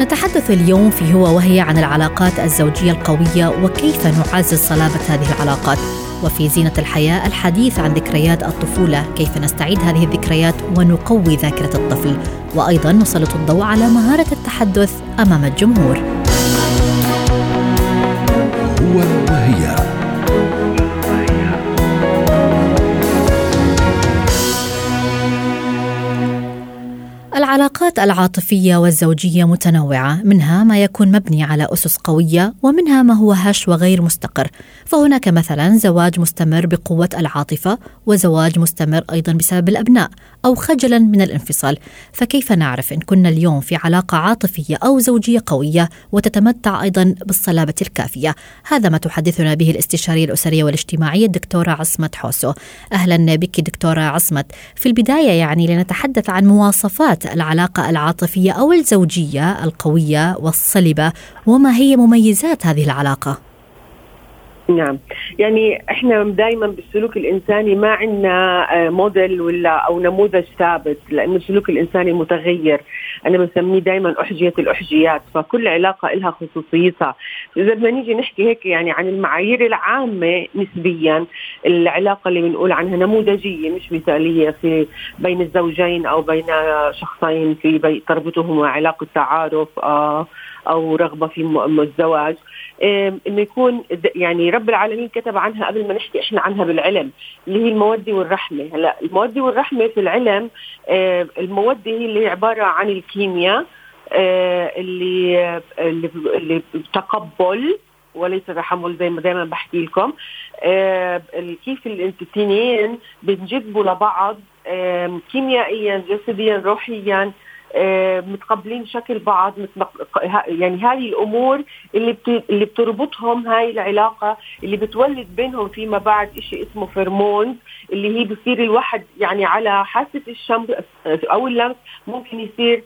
نتحدث اليوم في هو وهي عن العلاقات الزوجية القوية وكيف نعزز صلابة هذه العلاقات. وفي زينة الحياة الحديث عن ذكريات الطفولة كيف نستعيد هذه الذكريات ونقوي ذاكرة الطفل. وأيضا نسلط الضوء على مهارة التحدث أمام الجمهور. هو وهي. العلاقات العاطفية والزوجية متنوعة منها ما يكون مبني على أسس قوية ومنها ما هو هش وغير مستقر. فهناك مثلا زواج مستمر بقوة العاطفة وزواج مستمر أيضا بسبب الأبناء أو خجلا من الانفصال. فكيف نعرف إن كنا اليوم في علاقة عاطفية أو زوجية قوية وتتمتع أيضا بالصلابة الكافية؟ هذا ما تحدثنا به الاستشاريه الأسرية والاجتماعية الدكتورة عصمت حوسو. أهلا بك دكتورة عصمت. في البداية يعني لنتحدث عن مواصفات العلاقة العاطفية أو الزوجية القوية والصلبة وما هي مميزات هذه العلاقة؟ نعم. يعني إحنا دائما بالسلوك الإنساني ما عندنا موديل ولا أو نموذج ثابت لأنه السلوك الإنساني متغير. أنا بسميه دائما أحجية الأحجيات فكل علاقة لها خصوصيتها. إذا بدنا نيجي نحكي هيك يعني عن المعايير العامة نسبيا العلاقة اللي بنقول عنها نموذجية مش مثالية في بين الزوجين أو بين شخصين في تربطهما علاقة تعارف آه أو رغبة في الزواج. إنه يكون يعني رب العالمين كتب عنها قبل ما نحكي إحنا عنها بالعلم اللي هي المودة والرحمة. هلأ المودة والرحمة في العلم المودة هي اللي عبارة عن الكيمياء اللي اللي, تقبل وليس تحمل زي ما دائما بحكي لكم. كيف الاثنين بنجذبوا لبعض كيميائيا جسديا روحيا متقبلين شكل بعض يعني هذه الأمور اللي بت... اللي بتربطهم هاي العلاقة اللي بتولد بينهم فيما بعد شيء اسمه فيرمونز اللي هي بصير الواحد يعني على حاسة الشم أو اللمس ممكن يصير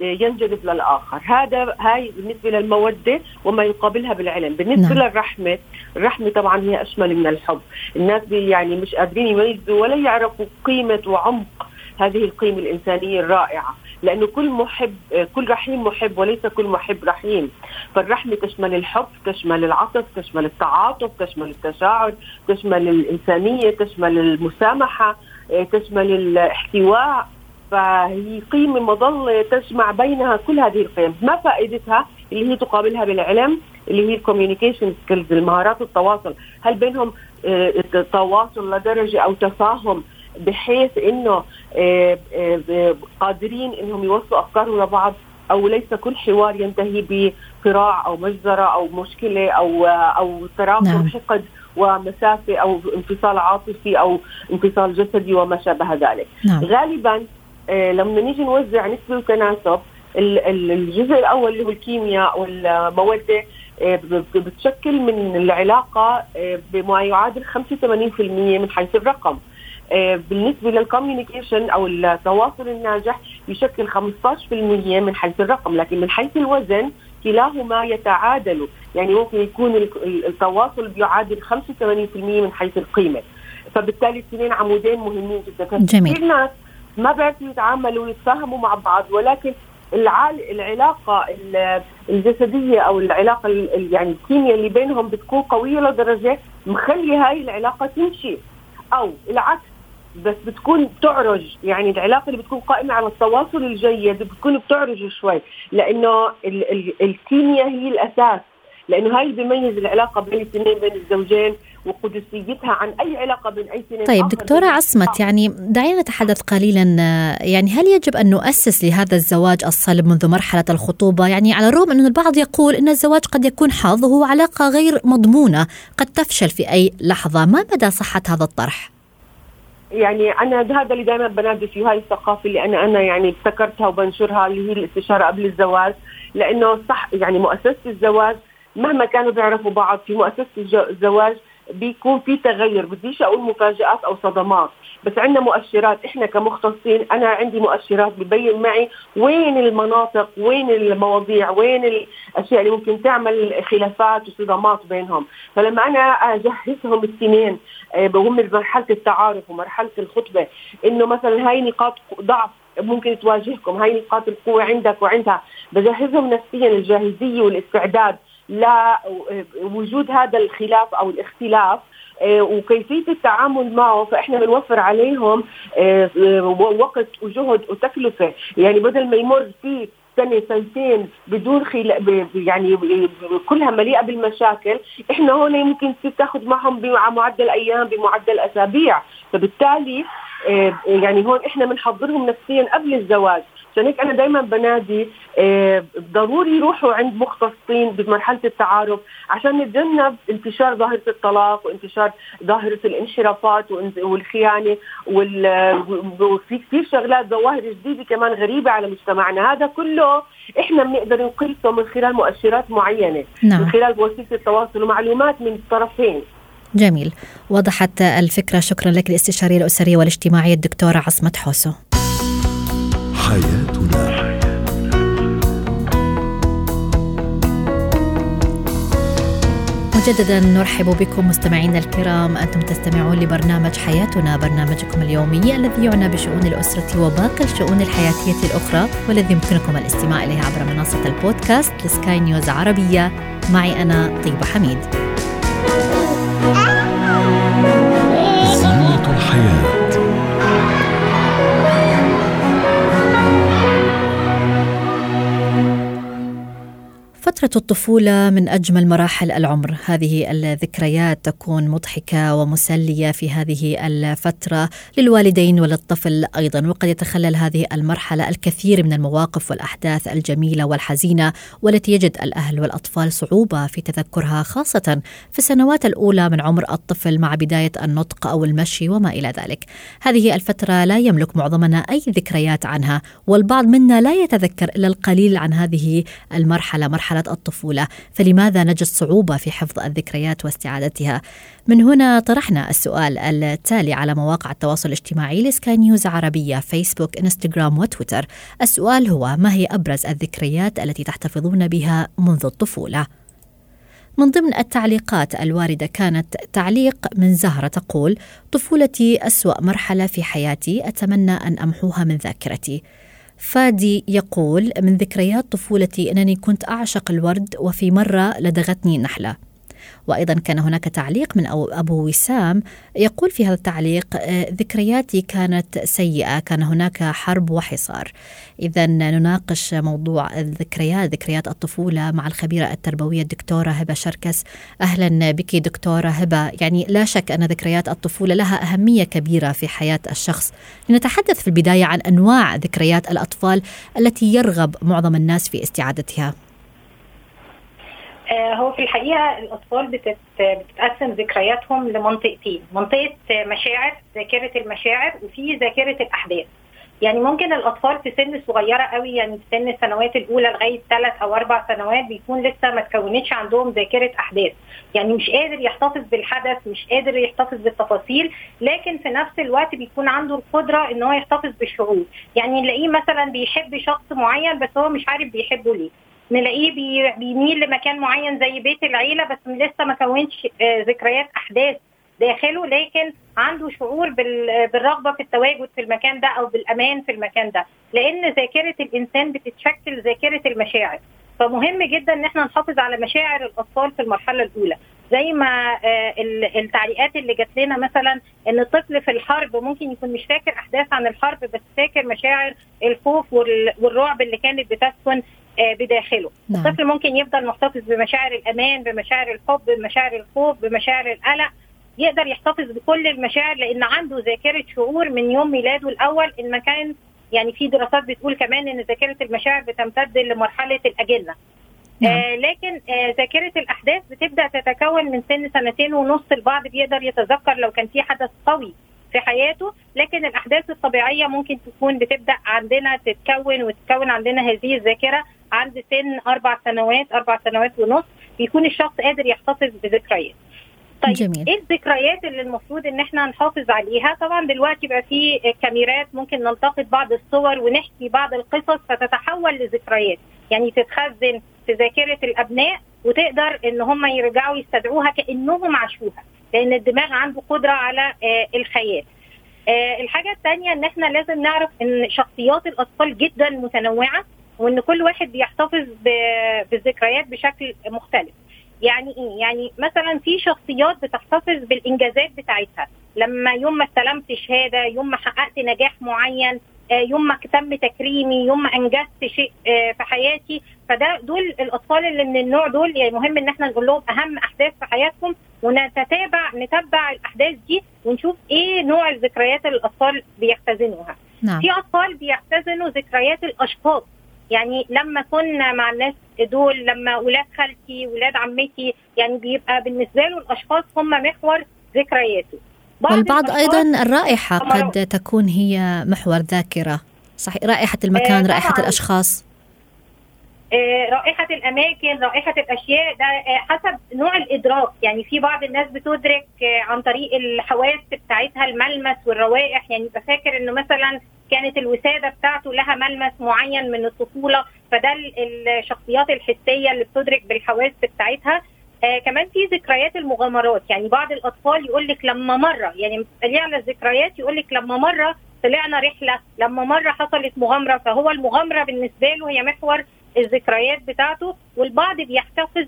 ينجذب للآخر. هذا هاي بالنسبة للمودة وما يقابلها بالعلم. بالنسبة نعم. للرحمة الرحمة طبعا هي أشمل من الحب. الناس يعني مش قادرين يميزوا ولا يعرفوا قيمة وعمق هذه القيمة الإنسانية الرائعة. لأنه كل محب كل رحيم محب وليس كل محب رحيم. فالرحمه تشمل الحب تشمل العطف تشمل التعاطف تشمل التشاعر تشمل الإنسانية تشمل المسامحة تشمل الاحتواء. فهي قيمة مظلة تجمع بينها كل هذه القيم. ما فائدتها؟ اللي هي تقابلها بالعلم اللي هي ال communication skills المهارات التواصل. هل بينهم تواصل لدرجة أو تفاهم؟ بحيث إنه قادرين إنهم يوصلوا أفكارهم لبعض أو ليس كل حوار ينتهي بصراع أو مجزرة أو مشكلة أو أو تراكم نعم. حقد ومسافة أو انفصال عاطفي أو انفصال جسدي وما شابه ذلك. نعم. غالبا لما نيجي نوزع نسبة وتناسب الجزء الأول اللي هو الكيمياء والمودة بتشكل من العلاقة بما يعادل 85% من حيث الرقم. بالنسبة للكوميونيكيشن أو التواصل الناجح يشكل 15% من حيث الرقم لكن من حيث الوزن كلاهما يتعادل. يعني ممكن يكون التواصل بيعادل 85% من حيث القيمة. فبالتالي الاثنين عمودين مهمين جدا. جميل كثير ناس ما بيعرفوا يتعاملوا ويتفاهموا مع بعض ولكن العلاقة الجسدية أو العلاقة يعني الكيمياء اللي بينهم بتكون قوية لدرجة مخلي هاي العلاقة تمشي. أو العكس بس بتكون بتعرج يعني العلاقة اللي بتكون قائمة على التواصل الجيد بتكون بتعرج شوي لأنه ال ال الكيمياء هي الأساس لأنه هاي اللي بيميز العلاقة بين الاثنين بين الزوجين وقدسيتها عن أي علاقة بين أي اثنين. طيب دكتورة عصمت يعني دعينا نتحدث قليلا يعني هل يجب أن نؤسس لهذا الزواج الصلب منذ مرحلة الخطوبة؟ يعني على الرغم أن البعض يقول إن الزواج قد يكون حظ وهو علاقة غير مضمونة قد تفشل في أي لحظة ما مدى صحة هذا الطرح؟ يعني أنا هذا اللي دائما بنادي فيه هاي الثقافة اللي أنا أنا يعني ابتكرتها وبنشرها اللي هي الاستشارة قبل الزواج لأنه صح يعني مؤسسة الزواج مهما كانوا بيعرفوا بعض في مؤسسة الزواج بيكون في تغير. بديش أقول مفاجآت أو صدمات بس عندنا مؤشرات. إحنا كمختصين أنا عندي مؤشرات ببين معي وين المناطق وين المواضيع وين الأشياء اللي ممكن تعمل خلافات وصدامات بينهم. فلما أنا أجهزهم الاثنين وهم آه، بمرحله التعارف ومرحلة الخطبة إنه مثلا هاي نقاط ضعف ممكن تواجهكم هاي نقاط القوة عندك وعندها بجهزهم نفسيا الجاهزية والإستعداد. لوجود هذا الخلاف أو الاختلاف آه، وكيفية التعامل معه فإحنا بنوفر عليهم آه، وقت وجهد وتكلفة. يعني بدل ما يمر في سنة سنتين بدون خلا يعني كلها مليئة بالمشاكل إحنا هون يمكن تاخذ معهم بمعدل أيام بمعدل أسابيع. فبالتالي آه، يعني هون إحنا بنحضرهم نفسيا قبل الزواج. عشان هيك أنا دائما بنادي آه، ضروري يروحوا عند مختصين بمرحلة التعارف عشان نتجنب انتشار ظاهرة الطلاق وانتشار ظاهرة الانحرافات والخيانة وفي كثير شغلات ظواهر جديدة كمان غريبة على مجتمعنا. هذا كله إحنا بنقدر نقيسه من خلال مؤشرات معينة نعم. من خلال وسيلة التواصل ومعلومات من الطرفين جميل. وضحت الفكرة. شكرا لك الاستشارية الأسرية والاجتماعية الدكتورة عصمت حوسو. حياتنا. مجددا نرحب بكم مستمعينا الكرام. أنتم تستمعون لبرنامج حياتنا برنامجكم اليومي الذي يعنى بشؤون الأسرة وباقي الشؤون الحياتية الأخرى والذي يمكنكم الاستماع اليه عبر منصة البودكاست لسكاي نيوز عربيه معي أنا طيبة حميد. فترة الطفولة من أجمل مراحل العمر، هذه الذكريات تكون مضحكة ومسلية في هذه الفترة للوالدين وللطفل أيضا، وقد يتخلل هذه المرحلة الكثير من المواقف والأحداث الجميلة والحزينة والتي يجد الأهل والأطفال صعوبة في تذكرها خاصة في السنوات الأولى من عمر الطفل مع بداية النطق أو المشي وما إلى ذلك. هذه الفترة لا يملك معظمنا أي ذكريات عنها، والبعض منا لا يتذكر إلا القليل عن هذه المرحلة، مرحلة الطفولة فلماذا نجد صعوبة في حفظ الذكريات واستعادتها؟ من هنا طرحنا السؤال التالي على مواقع التواصل الاجتماعي لسكاي نيوز عربية فيسبوك إنستغرام وتويتر. السؤال هو ما هي أبرز الذكريات التي تحتفظون بها منذ الطفولة؟ من ضمن التعليقات الواردة كانت تعليق من زهرة تقول طفولتي أسوأ مرحلة في حياتي أتمنى أن أمحوها من ذاكرتي. فادي يقول من ذكريات طفولتي أنني كنت أعشق الورد وفي مرة لدغتني نحلة. وأيضا كان هناك تعليق من أبو وسام يقول في هذا التعليق آه، ذكرياتي كانت سيئة كان هناك حرب وحصار. إذا نناقش موضوع الذكريات ذكريات الطفولة مع الخبيرة التربوية الدكتورة هبة شركس. أهلا بك دكتورة هبة. يعني لا شك أن ذكريات الطفولة لها أهمية كبيرة في حياة الشخص. لنتحدث في البداية عن أنواع ذكريات الأطفال التي يرغب معظم الناس في استعادتها. هو في الحقيقة الأطفال بتت... بتتقسم ذكرياتهم لمنطقتين. منطقة مشاعر ذاكرة المشاعر وفي ذاكرة الأحداث. يعني ممكن الأطفال في سن صغيرة قوي يعني في سن السنوات الأولى لغاية ثلاث أو أربع سنوات بيكون لسه ما تكونتش عندهم ذاكرة أحداث. يعني مش قادر يحتفظ بالحدث مش قادر يحتفظ بالتفاصيل لكن في نفس الوقت بيكون عنده القدرة إن هو يحتفظ بالشعور. يعني نلاقيه مثلا بيحب شخص معين بس هو مش عارف بيحبه ليه. نلاقيه بيميل لمكان معين زي بيت العيلة بس لسه ما كونش آه، ذكريات أحداث داخله لكن عنده شعور بالرغبة في التواجد في المكان ده أو بالأمان في المكان ده. لأن ذاكرة الإنسان بتتشكل ذاكرة المشاعر. فمهم جدا إن إحنا نحافظ على مشاعر الأطفال في المرحلة الأولى. زي ما آه، التعليقات اللي جات لنا مثلا إن الطفل في الحرب ممكن يكون مش فاكر أحداث عن الحرب بس فاكر مشاعر الخوف والرعب اللي كانت بتسكن بداخله. نعم. الطفل ممكن يفضل محتفظ بمشاعر الأمان بمشاعر الحب بمشاعر الخوف بمشاعر القلق. يقدر يحتفظ بكل المشاعر لأن عنده ذاكرة شعور من يوم ميلاده الأول. إن كان يعني في دراسات بتقول كمان إن ذاكرة المشاعر بتمتد لمرحلة الاجنه نعم. آه لكن آه ذاكرة الأحداث بتبدأ تتكون من سن سنتين ونص. البعض بيقدر يتذكر لو كان في حدث قوي في حياته. لكن الأحداث الطبيعية ممكن تكون بتبدأ عندنا تتكون وتتكون عندنا هذه الذاكرة. عند سن أربع سنوات أربع سنوات ونص بيكون الشخص قادر يحتفظ بذكريات. طيب جميل. إيه الذكريات اللي المفروض إن إحنا نحافظ عليها؟ طبعا دلوقتي بقى في كاميرات ممكن نلتقط بعض الصور ونحكي بعض القصص فتتحول لذكريات. يعني تتخزن في ذاكرة الأبناء وتقدر إن هم يرجعوا يستدعوها كأنهم عاشوها لأن الدماغ عنده قدرة على آه، الخيال. آه، الحاجة الثانية إن إحنا لازم نعرف إن شخصيات الأطفال جدا متنوعة وإن كل واحد بيحتفظ بالذكريات بشكل مختلف. يعني إيه؟ يعني مثلا في شخصيات بتحتفظ بالإنجازات بتاعتها. لما يوم ما استلمت شهادة يوم ما حققت نجاح معين آه، يوم ما تم تكريمي يوم ما أنجزت شيء آه، في حياتي فده دول الأطفال اللي من النوع دول يعني مهم إن إحنا نقول لهم أهم أحداث في حياتهم ونتتابع نتبع الأحداث دي ونشوف إيه نوع الذكريات اللي الأطفال بيختزنوها نعم. في أطفال بيختزنوا ذكريات الأشخاص. يعني لما كنا مع الناس دول لما ولاد خالتي ولاد عمتي يعني بيبقى بالنسبة له الاشخاص هم محور ذكرياته بعض والبعض الرائحة أمراض. قد تكون هي محور ذاكرة صحيح رائحة المكان آه، رائحة طبعاً. آه، رائحة الأماكن رائحة الأشياء ده آه، حسب نوع الإدراك. يعني في بعض الناس بتدرك آه، عن طريق الحواس بتاعتها الملمس والروائح. يعني يبقى فاكر إنه مثلا كانت الوسادة بتاعته لها ملمس معين من الطفولة فده ال- الشخصيات الحسية اللي بتدرك بالحواس بتاعتها. آه كمان في ذكريات المغامرات. يعني بعض الأطفال يقول لك لما مرة يعني ليه على الذكريات يقول لك لما مرة طلعنا رحلة لما مرة حصلت مغامرة فهو المغامرة بالنسبة له هي محور الذكريات بتاعته والبعض بيحتفظ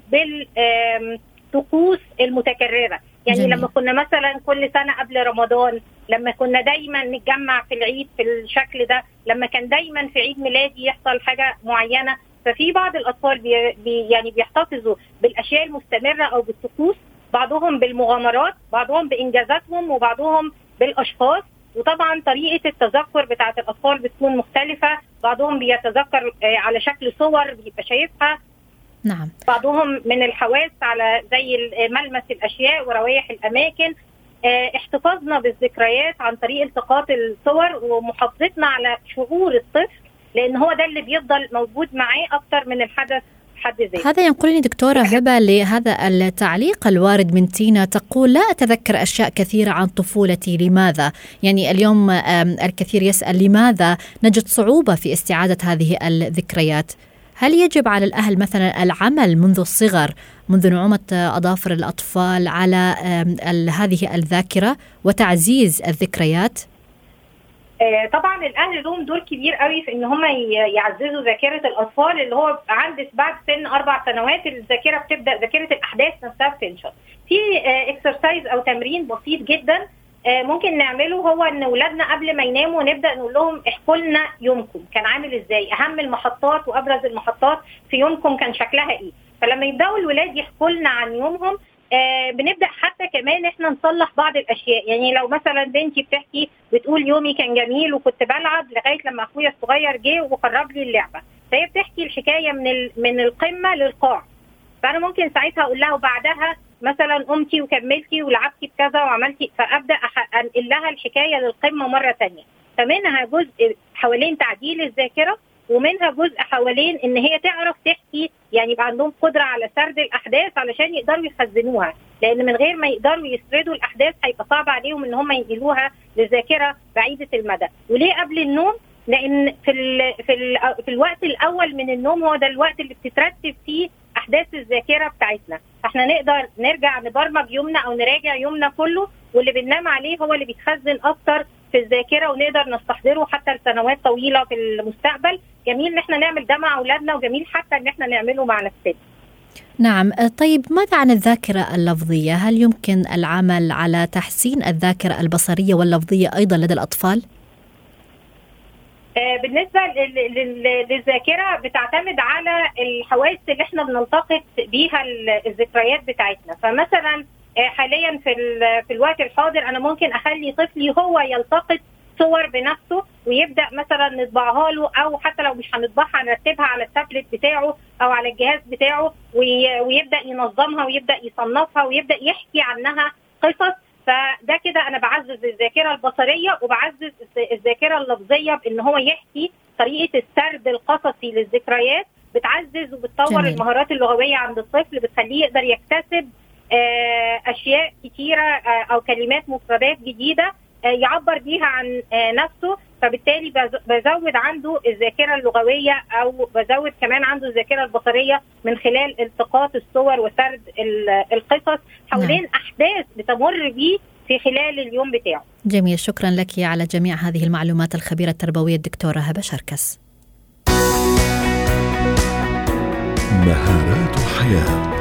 بالطقوس المتكررة يعني جميل. لما كنا مثلا كل سنة قبل رمضان لما كنا دايما نتجمع في العيد في الشكل ده لما كان دايما في عيد ميلادي يحصل حاجة معينة ففي بعض الأطفال بي بي يعني بيحتفظوا بالأشياء المستمرة أو بالطقوس بعضهم بالمغامرات بعضهم بإنجازاتهم وبعضهم بالأشخاص وطبعا طريقة التذكر بتاعة الأطفال بتكون مختلفة بعضهم بيتذكر آه، على شكل صور بيبقى شايفها. نعم. بعضهم من الحواس على زي ال- ملمس الأشياء وروائح الأماكن. آه، احتفاظنا بالذكريات عن طريق التقاط الصور ومحافظتنا على شعور الطفل لأن هو ده اللي بيفضل موجود معاه أكتر من الحدث حد ذاته هذا ينقلني دكتورة هبة لهذا التعليق الوارد من تينا تقول لا أتذكر أشياء كثيرة عن طفولتي لماذا؟ يعني اليوم الكثير يسأل لماذا نجد صعوبة في استعادة هذه الذكريات؟ هل يجب على الأهل مثلا العمل منذ الصغر منذ نعومة أظافر الأطفال على هذه الذاكرة وتعزيز الذكريات؟ آه، طبعا الأهل لهم دور كبير قوي في إن هم يعززوا ذاكرة الأطفال اللي هو عند بعد سن أربع سنوات الذاكرة بتبدأ ذاكرة الأحداث نفسها بتنشط. في اكسرسايز أو تمرين بسيط جدا آه، ممكن نعمله هو إن اولادنا قبل ما يناموا نبدأ نقول لهم احكوا لنا يومكم كان عامل إزاي أهم المحطات وأبرز المحطات في يومكم كان شكلها إيه فلما يبدأوا الولاد يحكوا لنا عن يومهم آه بنبدأ حتى كمان إحنا نصلح بعض الأشياء. يعني لو مثلا بنتي بتحكي بتقول يومي كان جميل وكنت بلعب لغاية لما أخويا الصغير جه وقرب لي اللعبة. فهي بتحكي الحكاية من ال- من القمة للقاع. فأنا ممكن ساعتها أقول لها وبعدها مثلا قمتي وكملتي ولعبتي بكذا وعملتي فأبدأ أح- أنقل لها الحكاية للقمة مرة تانية. فمنها جزء حوالين تعديل الذاكرة ومنها جزء حوالين إن هي تعرف تحكي يعني يبقى عندهم قدرة على سرد الأحداث علشان يقدروا يخزنوها. لأن من غير ما يقدروا يسردوا الأحداث هيبقى صعب عليهم إن هم ينقلوها للذاكرة بعيدة المدى. وليه قبل النوم؟ لأن في ال في ال في الوقت الأول من النوم هو ده الوقت اللي بتترتب فيه أحداث الذاكرة بتاعتنا. فإحنا نقدر نرجع نبرمج يومنا أو نراجع يومنا كله واللي بننام عليه هو اللي بيتخزن أكتر في الذاكرة ونقدر نستحضره حتى لسنوات طويلة في المستقبل. جميل إن إحنا نعمل ده مع أولادنا وجميل حتى إن إحنا نعمله مع نفسنا نعم آه، طيب ماذا عن الذاكرة اللفظية؟ هل يمكن العمل على تحسين الذاكرة البصرية واللفظية أيضا لدى الأطفال؟ آه، بالنسبة لل- لل- للذاكرة بتعتمد على الحواس اللي إحنا بنلتقط بيها ال- الذكريات بتاعتنا فمثلا آه، حاليا في في الوقت الحاضر أنا ممكن أخلي طفلي هو يلتقط صور بنفسه ويبدأ مثلا نطبعها له أو حتى لو مش هنطبعها نرتبها على التابلت بتاعه أو على الجهاز بتاعه وي- ويبدأ ينظمها ويبدأ يصنفها ويبدأ يحكي عنها قصص فده كده أنا بعزز الذاكرة البصرية وبعزز الذ- الذاكرة اللفظية بإن هو يحكي طريقة السرد القصصي للذكريات بتعزز وبتطور جميل. المهارات اللغوية عند الطفل بتخليه يقدر يكتسب آه، أشياء كتيرة آه، أو كلمات مفردات جديدة يعبر بيها عن آه، نفسه فبالتالي بز- بزود عنده الذاكرة اللغوية أو بزود كمان عنده الذاكرة البصرية من خلال التقاط الصور وسرد ال- القصص حوالين أحداث بتمر بيه في خلال اليوم بتاعه. جميل شكرا لك على جميع هذه المعلومات الخبيرة التربوية الدكتورة هبة شركس. مهارات حياه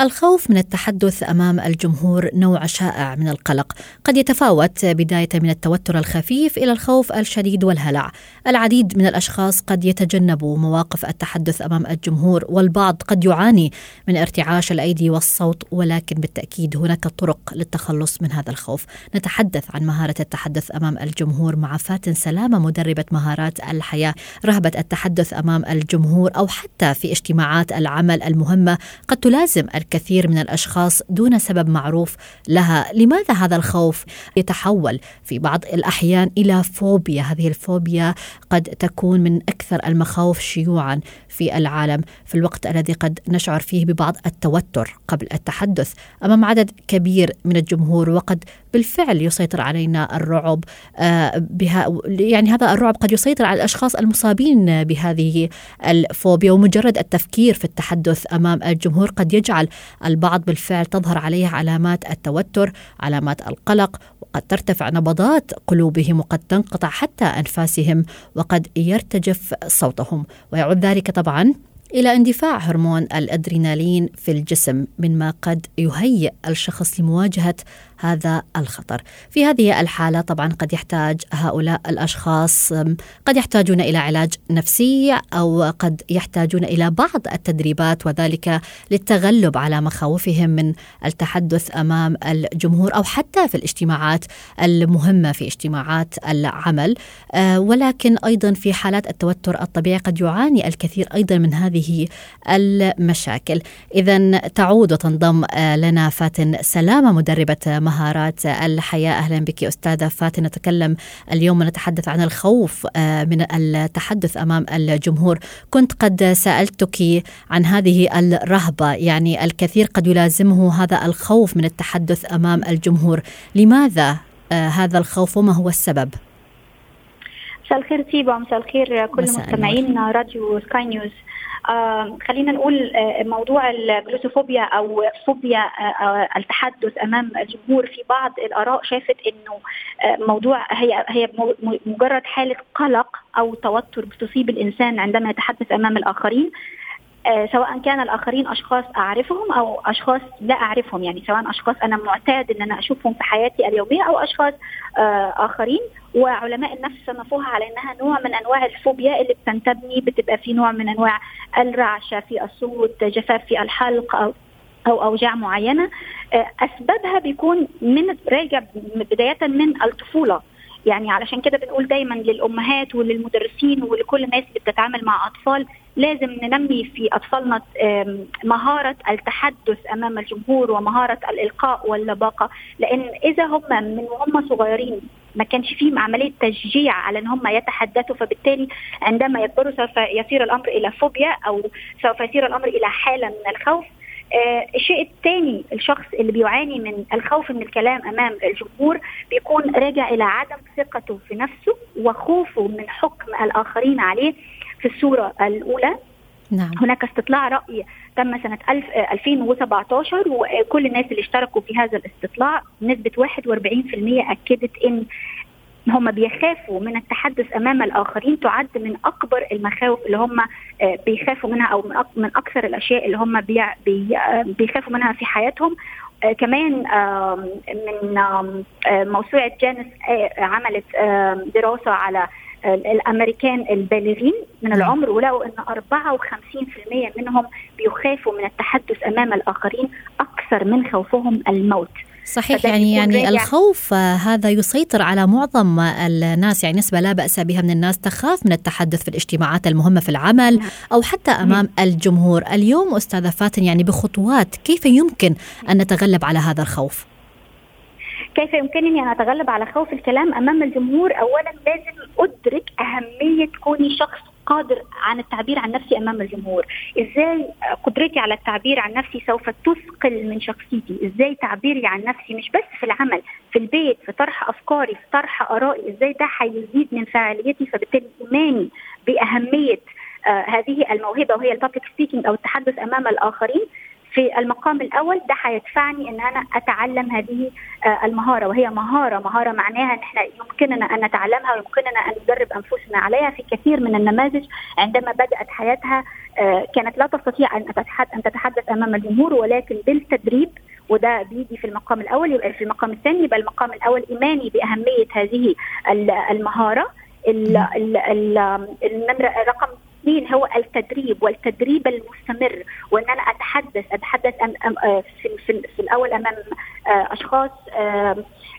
الخوف من التحدث أمام الجمهور نوع شائع من القلق، قد يتفاوت بداية من التوتر الخفيف إلى الخوف الشديد والهلع. العديد من الأشخاص قد يتجنبوا مواقف التحدث أمام الجمهور، والبعض قد يعاني من ارتعاش الأيدي والصوت، ولكن بالتأكيد هناك طرق للتخلص من هذا الخوف. نتحدث عن مهارة التحدث أمام الجمهور مع فاتن سلامة مدربة مهارات الحياة، رهبة التحدث أمام الجمهور أو حتى في اجتماعات العمل المهمة قد تلازم الكثير من الأشخاص دون سبب معروف لها، لماذا هذا الخوف يتحول في بعض الأحيان إلى فوبيا؟ هذه الفوبيا قد تكون من أكثر المخاوف شيوعا في العالم. في الوقت الذي قد نشعر فيه ببعض التوتر قبل التحدث. أمام عدد كبير من الجمهور وقد بالفعل يسيطر علينا الرعب آه، بها يعني هذا الرعب قد يسيطر على الأشخاص المصابين بهذه الفوبيا ومجرد التفكير في التحدث أمام الجمهور قد يجعل البعض بالفعل تظهر عليه علامات التوتر، علامات القلق، وقد ترتفع نبضات قلوبهم وقد تنقطع حتى أنفاسهم وقد يرتجف صوتهم، ويعود ذلك طبعا إلى اندفاع هرمون الأدرينالين في الجسم مما قد يهيئ الشخص لمواجهة هذا الخطر. في هذه الحالة طبعا قد يحتاج هؤلاء الأشخاص أم، قد يحتاجون إلى علاج نفسي أو قد يحتاجون إلى بعض التدريبات وذلك للتغلب على مخاوفهم من التحدث أمام الجمهور أو حتى في الاجتماعات المهمة في اجتماعات العمل آه، ولكن أيضا في حالات التوتر الطبيعي قد يعاني الكثير أيضا من هذه المشاكل. اذا تعود وتنضم آه، لنا فاتن سلامة مدربة مهارات الحياة أهلا بك أستاذة فاتن نتكلم اليوم ونتحدث عن الخوف آه، من التحدث أمام الجمهور. كنت قد سألتك عن هذه الرهبة يعني الكثير قد يلازمه هذا الخوف من التحدث أمام الجمهور. لماذا آه، هذا الخوف وما هو السبب؟ مساء الخير تيبا مساء الخير كل مستمعين راديو سكاي نيوز. آه خلينا نقول آه موضوع الجلوسوفوبيا أو فوبيا آه آه التحدث أمام الجمهور في بعض الآراء شافت إنه آه موضوع هي هي مجرد حالة قلق أو توتر بتصيب الإنسان عندما يتحدث أمام الآخرين. سواء كان الآخرين أشخاص أعرفهم أو أشخاص لا أعرفهم يعني سواء أشخاص أنا معتاد إن أنا أشوفهم في حياتي اليومية أو أشخاص آه، آخرين. وعلماء النفس صنفوها على إنها نوع من أنواع الفوبيا اللي بتنتبني بتبقى في نوع من أنواع الرعشة في الصوت جفاف في الحلق أو أو أوجاع معينة. آه، أسبابها بيكون من راجع بداية من الطفولة. يعني علشان كده بنقول دايما للأمهات وللمدرسين ولكل الناس اللي بتتعامل مع أطفال لازم ننمي في أطفالنا مهارة التحدث أمام الجمهور ومهارة الإلقاء واللباقة. لأن إذا هم من وهم صغيرين ما كانش فيهم عملية تشجيع على إن هم يتحدثوا فبالتالي عندما يكبروا سوف يصير الأمر إلى فوبيا أو سوف يصير الأمر إلى حالة من الخوف. الشيء الثاني الشخص اللي بيعاني من الخوف من الكلام أمام الجمهور بيكون راجع إلى عدم ثقته في نفسه وخوفه من حكم الآخرين عليه في الصورة الأولى. نعم. هناك استطلاع رأي تم سنة 1000 آه، 2017 وكل الناس اللي اشتركوا في هذا الاستطلاع نسبة 41% أكدت إن هم بيخافوا من التحدث أمام الآخرين تعد من أكبر المخاوف اللي هم آه، بيخافوا منها أو من أكثر الأشياء اللي هم بي- بي- آه، بيخافوا منها في حياتهم آه، كمان من موسوعة جانس عملت دراسة على الأمريكان البالغين من نعم. العمر ولقوا إن 54% منهم بيخافوا من التحدث أمام الآخرين أكثر من خوفهم الموت صحيح يعني يعني الخوف آه، هذا يسيطر على معظم الناس. يعني نسبة لا بأس بها من الناس تخاف من التحدث في الاجتماعات المهمة في العمل نعم. أو حتى أمام الجمهور. اليوم أستاذة فاتن يعني بخطوات كيف يمكن أن نتغلب على هذا الخوف؟ كيف يمكنني أن أتغلب على خوف الكلام أمام الجمهور؟ اولا لازم أدرك أهمية كوني شخص قادر عن التعبير عن نفسي أمام الجمهور. إزاي قدرتي على التعبير عن نفسي سوف تثقل من شخصيتي؟ إزاي تعبيري عن نفسي مش بس في العمل في البيت في طرح أفكاري في طرح آرائي إزاي ده هيزيد من فاعليتي فبالتالي إيماني بأهمية آه هذه الموهبة وهي البابليك سبيكينج أو التحدث أمام الآخرين. في المقام الأول ده هيدفعني إن أنا أتعلم هذه آه المهارة وهي مهارة مهارة معناها إن إحنا يمكننا أن نتعلمها ويمكننا أن ندرب أنفسنا عليها في كثير من النماذج عندما بدأت حياتها آه كانت لا تستطيع أن تتحدث أمام الجمهور ولكن بالتدريب وده بيجي في المقام الأول يبقى في المقام الثاني يبقى المقام الأول إيماني بأهمية هذه المهارة. النمره رقم اثنين هو التدريب والتدريب المستمر وإن أنا أتحدث أتحدث أم أم في, في, في الأول أمام أشخاص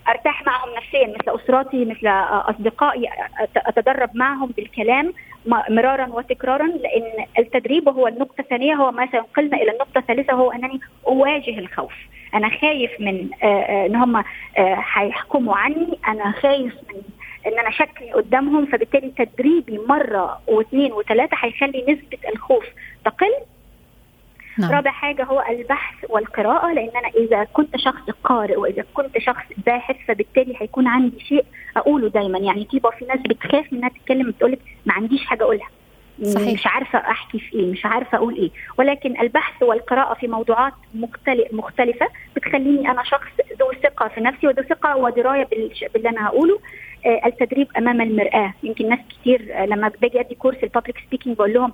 أرتاح معهم نفسيا مثل أسرتي مثل أصدقائي أتدرب معهم بالكلام مرارا وتكرارا لأن التدريب وهو النقطة الثانية هو ما سينقلنا إلى النقطة الثالثة هو أنني أواجه الخوف. أنا خايف من إن هم هيحكموا عني أنا خايف من إن أنا شكلي قدامهم فبالتالي تدريبي مرة واثنين وثلاثه هيخلي نسبة الخوف تقل. نعم. رابع حاجة هو البحث والقراءة لأن أنا إذا كنت شخص قارئ وإذا كنت شخص باحث فبالتالي هيكون عندي شيء أقوله دايما. يعني تيبا في ناس بتخاف إنها تتكلم بتقول ما عنديش حاجة أقولها. صحيح. مش عارفة أحكي في إيه مش عارفة أقول إيه. ولكن البحث والقراءة في موضوعات مختلف مختلفة بتخليني أنا شخص ذو ثقة في نفسي وذو ثقة ودراية باللي أنا هقوله. التدريب أمام المرآة. يمكن ناس كتير آه لما باجي أدي course ال public speaking بقول لهم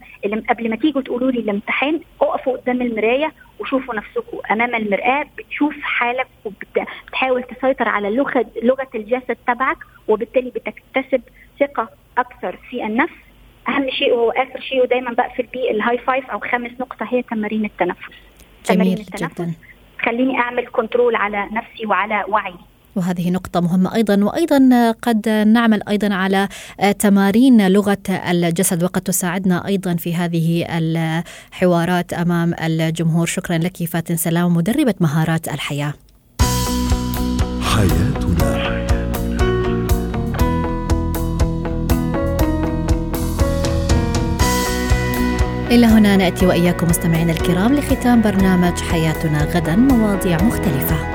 قبل ما تيجوا تقولوا لي الامتحان اقفوا قدام المراية وشوفوا نفسكم أمام المرآة بتشوف حالك وبتحاول تسيطر على لغه لغة الجسد تبعك وبالتالي بتكتسب ثقة أكثر في النفس. أهم شيء وهو آخر شيء ودايما بقفل بيه ال high five أو خامس نقطة هي تمارين التنفس. جميل تمارين التنفس جدا. تخليني أعمل control على نفسي وعلى وعي. وهذه نقطة مهمة أيضا. وأيضا قد نعمل أيضا على تمارين لغة الجسد وقد تساعدنا أيضا في هذه الحوارات أمام الجمهور. شكرا لك فاتن سلام مدربة مهارات الحياة. حياتنا. إلى هنا نأتي وإياكم مستمعينا الكرام لختام برنامج حياتنا غدا مواضيع مختلفة.